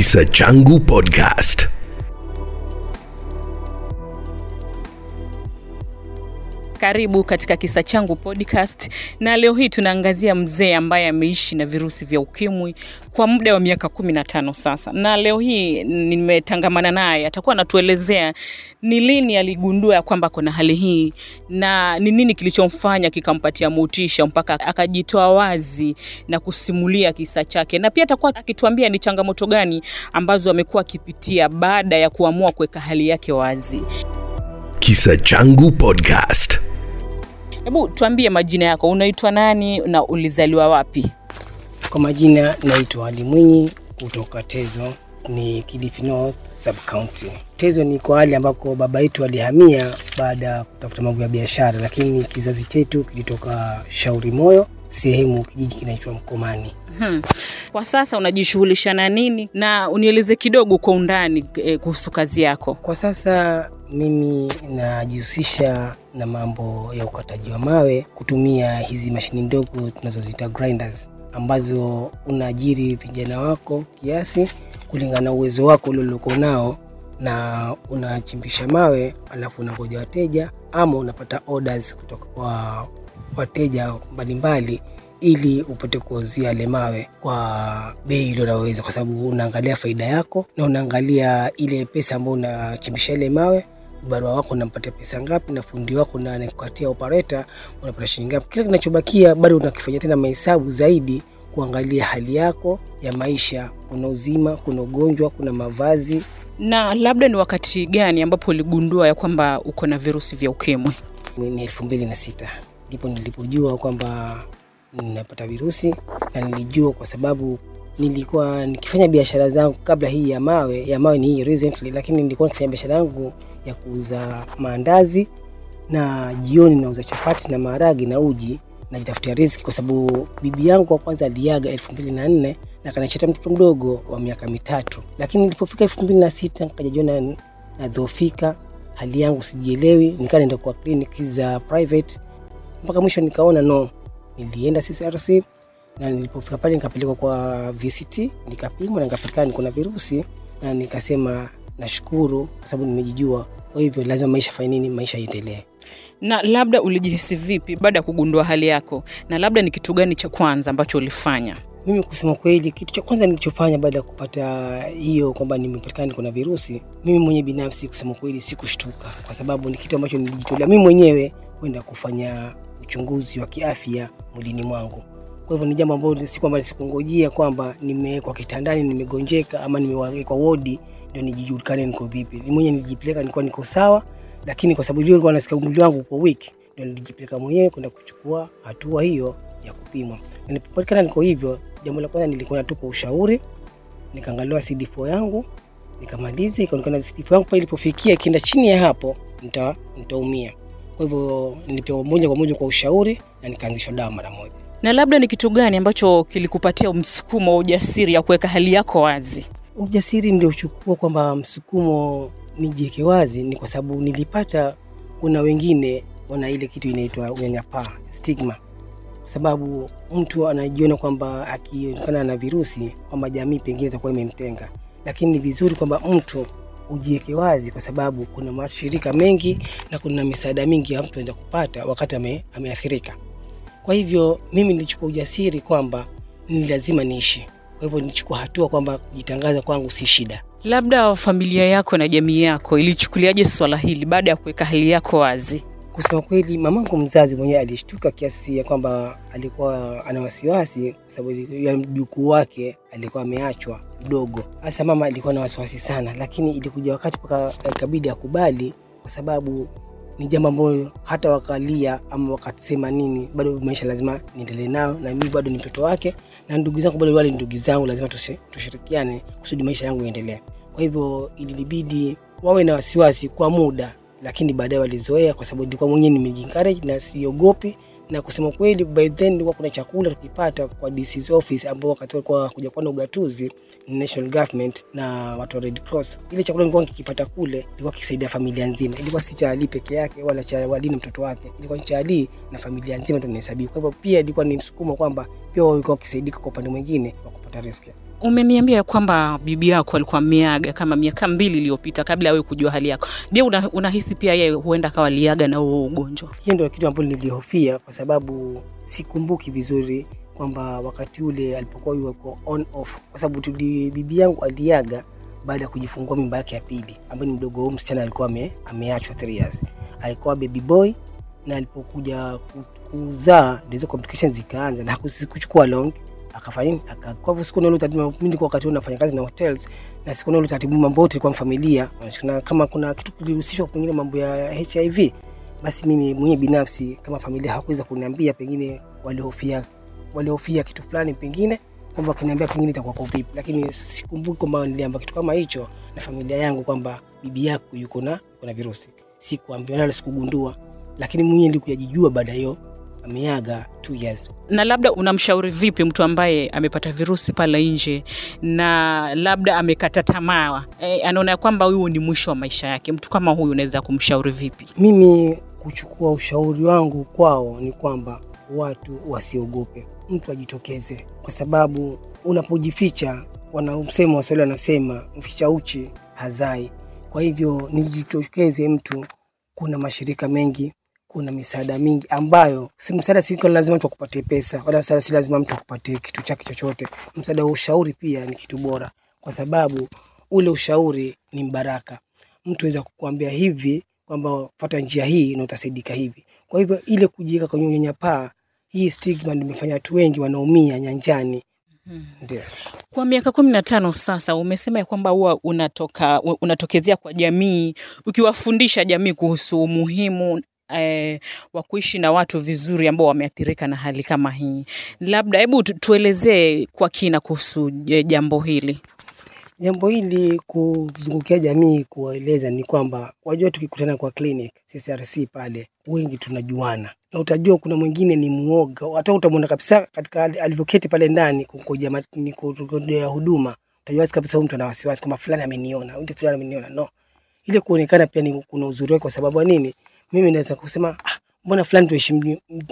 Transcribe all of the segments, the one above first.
Kisa Changu Podcast. Karibu katika kisa changu podcast, na leo hii tunaangazia mzee ambaye ameishi na virusi vya ukimwi kwa muda wa miaka kumi na tano sasa, na leo hii nimetangamana naye, atakuwa anatuelezea ni lini aligundua ya kwamba kuna hali hii na ni nini kilichomfanya kikampatia motisha mpaka akajitoa wazi na kusimulia kisa chake, na pia atakuwa akituambia ni changamoto gani ambazo amekuwa akipitia baada ya kuamua kuweka hali yake wazi. Kisa Changu Podcast. Hebu tuambie majina yako, unaitwa nani na ulizaliwa wapi? Kwa majina naitwa Ali Mwinyi kutoka Tezo, ni Kilifi North Sub County. Tezo ni kwa hali ambako baba yetu alihamia baada ya kutafuta mambo ya biashara, lakini kizazi chetu kilitoka Shauri Moyo, sehemu kijiji kinaitwa Mkomani. Hmm. Kwa sasa unajishughulisha na nini, na unieleze kidogo kwa undani e, kuhusu kazi yako. Kwa sasa mimi najihusisha na mambo ya ukataji wa mawe kutumia hizi mashini ndogo tunazoziita grinders, ambazo unaajiri vijana wako kiasi kulingana na uwezo wako ule nao, na unachimbisha mawe alafu unangoja wateja ama unapata orders kutoka kwa wateja mbalimbali ili upate kuuzia yale mawe kwa bei ile unayoweza, kwa sababu unaangalia faida yako na unaangalia ile pesa ambayo unachimbisha ile mawe barua wako unampatia pesa ngapi, na fundi wako na anakukatia operator unapata shilingi ngapi. Kila kinachobakia bado unakifanyia tena mahesabu zaidi, kuangalia hali yako ya maisha, kuna uzima, kuna ugonjwa, kuna mavazi. Na labda ni wakati gani ambapo uligundua ya kwamba uko na virusi vya ukimwi? Ni elfu mbili na sita ndipo nilipojua kwamba ninapata virusi, na nilijua kwa sababu nilikuwa nikifanya biashara zangu kabla hii ya mawe ya mawe ni hii recently, lakini nilikuwa nikifanya biashara yangu ya kuuza maandazi na jioni nauza chapati na maharagi na uji najitafutia riziki, kwa sababu bibi yangu wa kwanza aliaga elfu mbili na nne na kanacheta mtoto mdogo wa miaka mitatu, lakini nilipofika elfu mbili na sita nikajajiona nadhoofika, hali yangu sijielewi, nikaa naenda kwa kliniki za private. Mpaka mwisho nikaona no, nilienda CCRC na nilipofika pale nikapelekwa kwa VCT nikapimwa na nikapatikana niko na virusi, na nikasema nashukuru kwa sababu nimejijua. Kwa hivyo lazima maisha fanye nini, maisha iendelee. Na labda ulijihisi vipi baada ya kugundua hali yako, na labda ni kitu gani cha kwanza ambacho ulifanya? Mimi kusema kweli, kitu cha kwanza nilichofanya baada ya kupata hiyo kwamba nimepatikana niko na virusi, mimi mwenyewe binafsi, kusema kweli, sikushtuka kwa sababu ni kitu ambacho nilijitolea mimi mwenyewe kwenda kufanya uchunguzi wa kiafya mwilini mwangu. Kwa hivyo ni jambo ambalo si kwamba sikungojea kwamba nimewekwa kitandani, nimegonjeka ama nimewekwa wodi ndio nijijulikane niko vipi. Ni mwenye nilijipeleka, nilikuwa niko sawa, lakini kwa sababu nilikuwa nasikia mwili wangu uko weak, ndio nilijipeleka mwenyewe kwenda kuchukua hatua hiyo ya kupimwa. Nilipopatikana niko hivyo, jambo la kwanza nilikuwa tu kwa ushauri, nikaangaliwa CD4 yangu nikamaliza, ikaonekana CD4 yangu pale ilipofikia ikienda chini ya hapo nita nitaumia. Kwa hivyo nilipewa moja kwa moja kwa ushauri na nikaanzishwa dawa mara moja. Na labda ni kitu gani ambacho kilikupatia msukumo wa ujasiri ya kuweka hali yako wazi? Ujasiri niliochukua kwamba msukumo nijiweke wazi ni kwa sababu nilipata kuna wengine wana ile kitu inaitwa unyanyapaa stigma, kwa sababu mtu anajiona kwamba akionekana na virusi kwamba jamii pengine itakuwa imemtenga, lakini ni vizuri kwamba mtu ujiweke wazi, kwa sababu kuna mashirika mengi na kuna misaada mingi ya mtu anaweza kupata wakati ame, ameathirika. Kwa hivyo mimi nilichukua ujasiri kwamba ni lazima niishi. Kwa hivyo nilichukua hatua kwamba kujitangaza kwangu si shida. Labda familia yako na jamii yako ilichukuliaje swala hili baada ya kuweka hali yako wazi? Kusema kweli, mamangu mzazi mwenyewe alishtuka kiasi ya kwamba alikuwa ana wasiwasi, kwa sababu ya mjukuu wake alikuwa ameachwa mdogo. Hasa mama alikuwa na wasiwasi sana, lakini ilikuja wakati mpaka ikabidi akubali, kwa sababu ni jambo ambayo hata wakalia ama wakasema nini, bado maisha lazima niendelee nayo, na mimi bado ni mtoto wake, na ndugu zangu bado wale ndugu zangu, lazima tushirikiane kusudi maisha yangu yaendelee. Kwa hivyo ilibidi wawe na wasiwasi kwa muda, lakini baadaye walizoea, kwa sababu nilikuwa mwenyewe nimejiencourage na siogopi na kusema kweli, by then nilikuwa kuna chakula tukipata kwa DC's office, ambao wakati walikuwa kuja kuwa na ugatuzi national government na watu wa Red Cross. Ile chakula nilikuwa nikipata kule ilikuwa kisaidia familia nzima, ilikuwa si cha Ali peke yake wala cha Wali na mtoto wake, ilikuwa ni cha Ali na familia nzima ndio inahesabiwa. Kwa hivyo pia ilikuwa ni msukumo kwamba pia walikuwa wakisaidika kwa upande mwingine wa kupata riski. Umeniambia kwamba bibi yako alikuwa ameaga kama miaka mbili iliyopita kabla ya kujua hali yako. Je, una, unahisi pia yeye huenda akawa aliaga na huo ugonjwa? Hiyo ndio kitu ambacho nilihofia, kwa sababu sikumbuki vizuri kwamba wakati ule alipokuwa yuko on off, kwa sababu tuli bibi yangu aliaga baada ya kujifungua mimba yake ya pili, ambayo ni mdogo huu msichana alikuwa ame, ameachwa 3 years, alikuwa baby boy, na alipokuja kuzaa ndizo complications zikaanza, na hakuchukua long akafanya kwa siku na ile mimi nilikuwa wakati nafanya kazi na hotels na siku na ile mambo yote kwa familia. Na kama kuna kitu kilihusishwa pengine mambo ya HIV basi mimi mwenyewe binafsi kama familia hawakuweza kuniambia, pengine walihofia walihofia kitu fulani, pengine kwamba kuniambia pengine itakuwa kwa vipi, lakini sikumbuki kwamba niliamba kitu kama hicho na familia yangu kwamba bibi yako yuko na kuna virusi. Sikuambiwa nalo, sikugundua, lakini mwenyewe nilikujijua baada hiyo ameaga two years. Na labda unamshauri vipi mtu ambaye amepata virusi pale nje na labda amekata tamaa, e, anaona ya kwamba huyu ni mwisho wa maisha yake? Mtu kama huyu unaweza kumshauri vipi? Mimi kuchukua ushauri wangu kwao ni kwamba watu wasiogope, mtu ajitokeze, kwa sababu unapojificha, wanamsema msemo wa Swahili wanasema mficha uchi hazai. Kwa hivyo nijitokeze mtu, kuna mashirika mengi, kuna misaada mingi ambayo si msaada, si lazima mtu akupatie pesa, wala msaada si lazima mtu akupatie kitu chake chochote. Msaada wa ushauri pia ni kitu bora, kwa sababu ule ushauri ni mbaraka. Mtu aweza kukuambia hivi kwamba fuata njia hii na utasaidika hivi. Kwa hivyo ile kujiweka kwenye unyanyapaa, hii stigma ndio imefanya watu wengi wanaumia nyanjani. Ndio. Kwa miaka kumi na tano sasa, umesema ya kwamba huwa unatoka unatokezea kwa jamii ukiwafundisha jamii kuhusu umuhimu eh, wa kuishi na watu vizuri ambao wameathirika na hali kama hii. Labda hebu tuelezee kwa kina kuhusu jambo hili. Jambo hili kuzungukia jamii kuwaeleza ni kwamba wajua, tukikutana kwa clinic CCRC pale, wengi tunajuana, na utajua kuna mwingine ni muoga, hata utamwona kabisa katika alivyoketi pale ndani kungojea huduma, utajua kabisa huyu mtu ana wasiwasi kwamba fulani ameniona, fulani ameniona. No, ile kuonekana pia ni kuna uzuri wake. Kwa sababu ya nini? Mimi naweza kusema ah, mbona fulani tuishi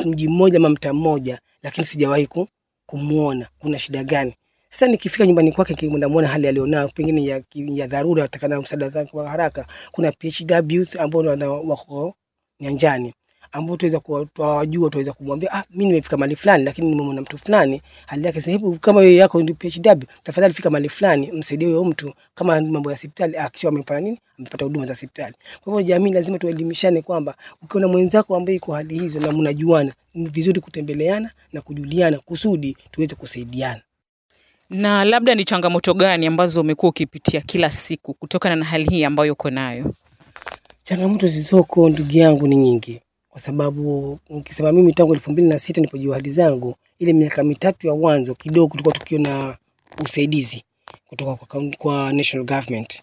mji mmoja ama mtaa mmoja, lakini sijawahi ku- kumuona, kuna shida gani? Sasa nikifika nyumbani kwake kimwona hali alionayo pengine ya, ya dharura atakana msaada kwa haraka, kuna PHWs ambao wako nyanjani ambao tuweza kuwajua, tuweza kumwambia ah, mimi nimefika mahali fulani, lakini nimemwona mtu fulani hali yake sasa, hebu kama wewe yako ndio PHW, tafadhali fika mahali fulani, msaidie huyo mtu, kama mambo ya hospitali akisha amefanya nini, amepata huduma za hospitali. Kwa hivyo jamii lazima tuelimishane kwamba ukiona mwenzako ambaye iko hali hizo na mnajuana, ni vizuri kutembeleana na kujuliana kusudi tuweze kusaidiana. Na labda ni changamoto gani ambazo umekuwa ukipitia kila siku kutokana na hali hii ambayo uko nayo? Changamoto zilizoko ndugu yangu ni nyingi, kwa sababu nikisema mimi tangu elfu mbili na sita nilipojua hali zangu, ile miaka mitatu ya mwanzo kidogo tulikuwa tukiona usaidizi kutoka kwa, kwa national government,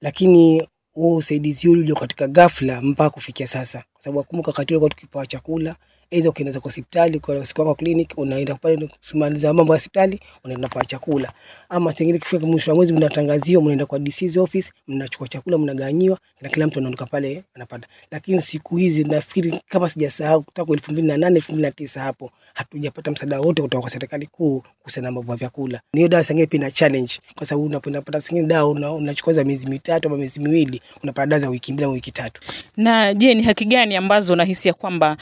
lakini huo usaidizi ule ulio katika ghafla mpaka kufikia sasa, kwa sababu akumbuka wakati ule tukipewa chakula aidha ukienda kwa hospitali kwa siku yako clinic, unaenda pale kumaliza mambo ya hospitali, unaenda kwa chakula, ama tengine kifika mwisho wa mwezi mnatangaziwa, mnaenda kwa DC's office, mnachukua chakula, mnagawanyiwa na kila mtu anaondoka pale anapata. Lakini siku hizi nafikiri kama sijasahau, kutoka elfu mbili na nane elfu mbili na tisa hapo hatujapata msaada wote kutoka kwa serikali kuu kuhusiana na mambo ya vyakula. Niyo dawa sengine pia ina challenge, kwa sababu unapata sengine dawa unachukua za miezi mitatu ama miezi miwili, unapata dawa za wiki mbili ama wiki tatu. Na je, ni haki gani ambazo unahisi ya kwamba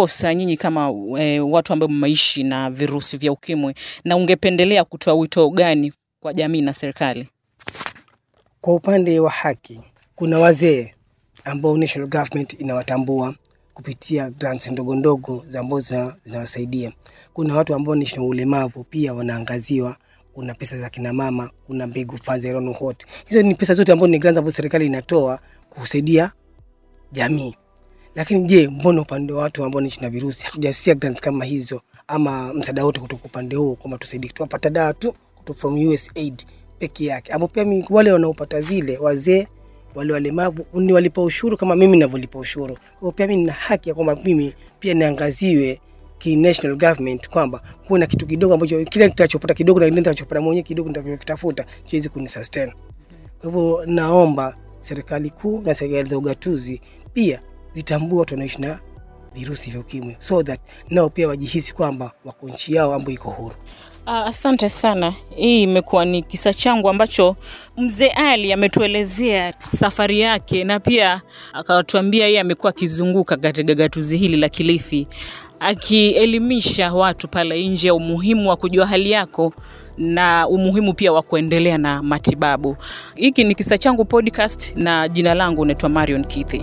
mnazikosa nyinyi kama e, watu ambao mmeishi na virusi vya ukimwi, na ungependelea kutoa wito gani kwa jamii na serikali? Kwa upande wa haki, kuna wazee ambao national government inawatambua kupitia grants ndogo ndogo ambazo zinawasaidia. Kuna watu ambao ni ulemavu pia wanaangaziwa. Kuna pesa za kina mama, kuna mbegu. Hizo ni pesa zote ambazo ni grants ambazo serikali inatoa kusaidia jamii. Lakini je, mbona upande wa watu ambao wanaishi na virusi hatujasikia grants kama hizo ama msaada wote kutoka upande huo kwamba tusaidie, tunapata dawa tu kutoka from USAID peke yake, ambao pia wale wanaopata zile wazee wale walemavu ni walipa ushuru kama mimi ninavyolipa ushuru. Kwa hiyo pia mimi nina haki ya kwamba mimi pia niangaziwe ki national government kwamba kuna kitu kidogo ambacho kile kitachopata kidogo na kile nitachopata mwenyewe kidogo nitakitafuta kiwezi kunisustain. Kwa hivyo naomba serikali kuu na serikali za ugatuzi pia zitambue watu wanaishi na virusi vya ukimwi so that nao pia wajihisi kwamba wako nchi yao ambayo iko huru. Uh, Asante sana. Hii imekuwa ni kisa changu ambacho mzee Ali ametuelezea safari yake na pia akatuambia yeye amekuwa akizunguka katika gatuzi hili la Kilifi akielimisha watu pale nje umuhimu wa kujua hali yako na umuhimu pia wa kuendelea na matibabu. Hiki ni kisa changu podcast na jina langu naitwa Marion Kithi.